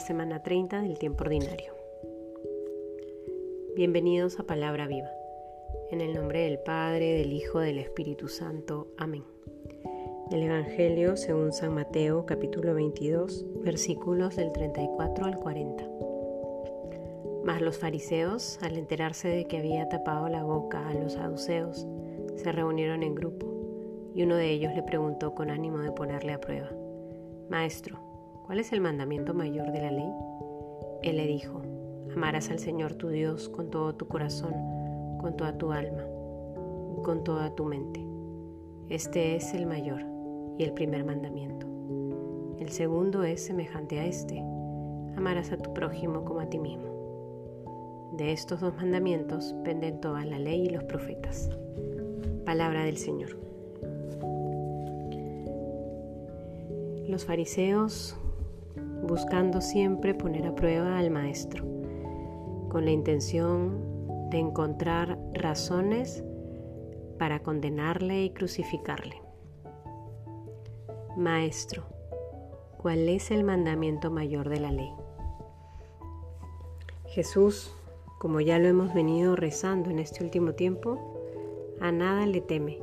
semana 30 del tiempo ordinario. Bienvenidos a Palabra Viva. En el nombre del Padre, del Hijo, del Espíritu Santo. Amén. El Evangelio según San Mateo capítulo 22 versículos del 34 al 40. Mas los fariseos, al enterarse de que había tapado la boca a los saduceos, se reunieron en grupo, y uno de ellos le preguntó con ánimo de ponerle a prueba, Maestro, ¿cuál es el mandamiento mayor de la ley? Él le dijo, amarás al Señor tu Dios con todo tu corazón, con toda tu alma, con toda tu mente. Este es el mayor y el primer mandamiento. El segundo es semejante a este, amarás a tu prójimo como a ti mismo. De estos dos mandamientos penden toda la ley y los profetas. Palabra del Señor. Los fariseos buscando siempre poner a prueba al Maestro, con la intención de encontrar razones para condenarle y crucificarle. Maestro, ¿cuál es el mandamiento mayor de la ley? Jesús como ya lo hemos venido rezando en este último tiempo, a nada le teme.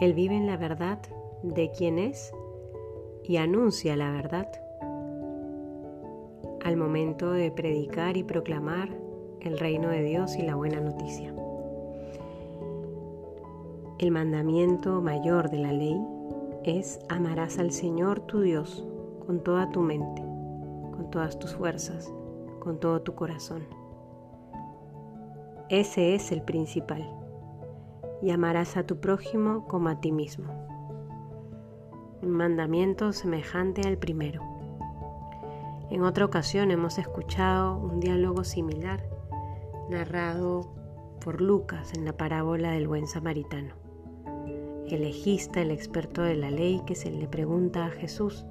Él vive en la verdad de quién es y anuncia la verdad al momento de predicar y proclamar el reino de Dios y la buena noticia. El mandamiento mayor de la ley es amarás al Señor tu Dios con toda tu mente, con todas tus fuerzas, con todo tu corazón. Ese es el principal. Y amarás a tu prójimo como a ti mismo. Un mandamiento semejante al primero. En otra ocasión hemos escuchado un diálogo similar narrado por Lucas en la parábola del buen samaritano. El legista, el experto de la ley, que se le pregunta a Jesús,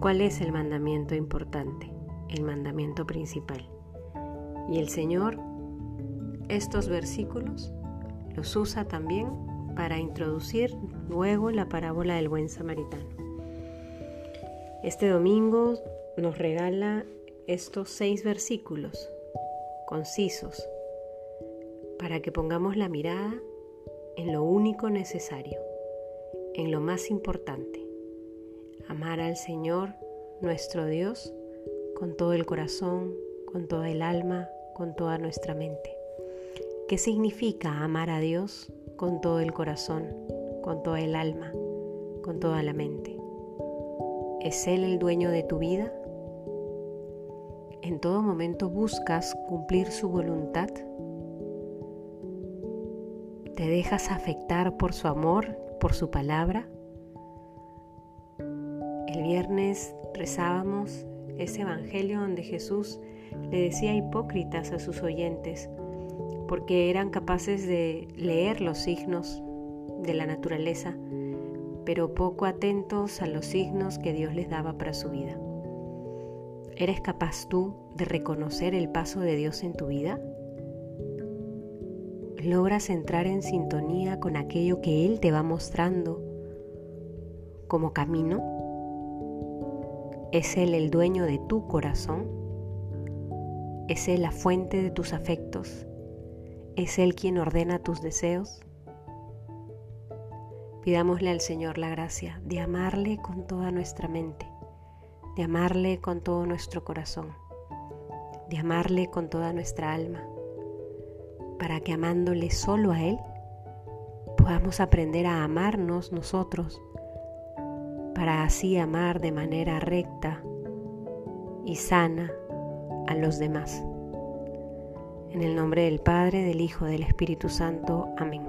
¿cuál es el mandamiento importante, el mandamiento principal? Y el Señor estos versículos los usa también para introducir luego la parábola del buen samaritano. Este domingo nos regala estos seis versículos concisos para que pongamos la mirada en lo único necesario, en lo más importante, amar al Señor nuestro Dios con todo el corazón, con toda el alma, con toda nuestra mente. ¿Qué significa amar a Dios con todo el corazón, con toda el alma, con toda la mente? ¿Es Él el dueño de tu vida? ¿En todo momento buscas cumplir su voluntad? ¿Te dejas afectar por su amor, por su palabra? El viernes rezábamos ese evangelio donde Jesús le decía hipócritas a sus oyentes, porque eran capaces de leer los signos de la naturaleza, pero poco atentos a los signos que Dios les daba para su vida. ¿Eres capaz tú de reconocer el paso de Dios en tu vida? ¿Logras entrar en sintonía con aquello que Él te va mostrando como camino? ¿Es Él el dueño de tu corazón? ¿Es Él la fuente de tus afectos? ¿Es Él quien ordena tus deseos? Pidámosle al Señor la gracia de amarle con toda nuestra mente, de amarle con todo nuestro corazón, de amarle con toda nuestra alma, para que amándole solo a Él, podamos aprender a amarnos nosotros, para así amar de manera recta y sana a los demás. En el nombre del Padre, del Hijo, del Espíritu Santo. Amén.